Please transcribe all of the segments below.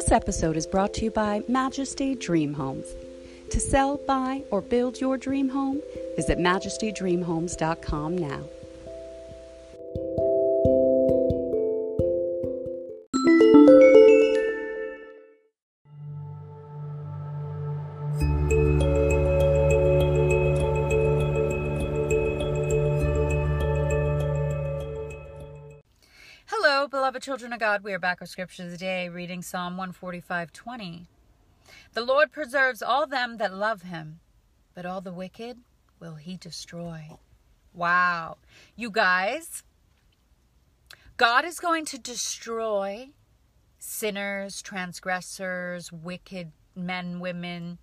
This episode is brought to you by Majesty Dream Homes. To sell, buy, or build your dream home, visit majestydreamhomes.com now. Beloved children of God. We are back with scripture today, reading Psalm 145 20. The Lord preserves all them that love him, but all the wicked will he destroy. Wow. You guys, God is going to destroy sinners, transgressors, wicked men, women,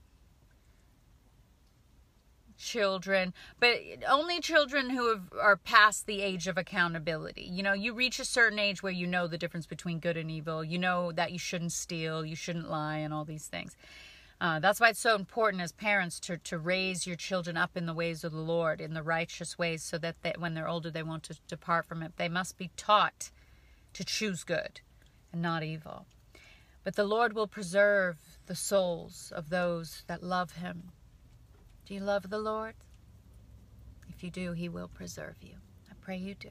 children, but only children who have, are past the age of accountability. You know, you reach a certain age where you know the difference between good and evil. You know that you shouldn't steal, you shouldn't lie, and all these things. Uh, that's why it's so important as parents to, to raise your children up in the ways of the Lord, in the righteous ways, so that they, when they're older, they won't to depart from it. They must be taught to choose good and not evil. But the Lord will preserve the souls of those that love Him do you love the Lord? If you do, He will preserve you. I pray you do.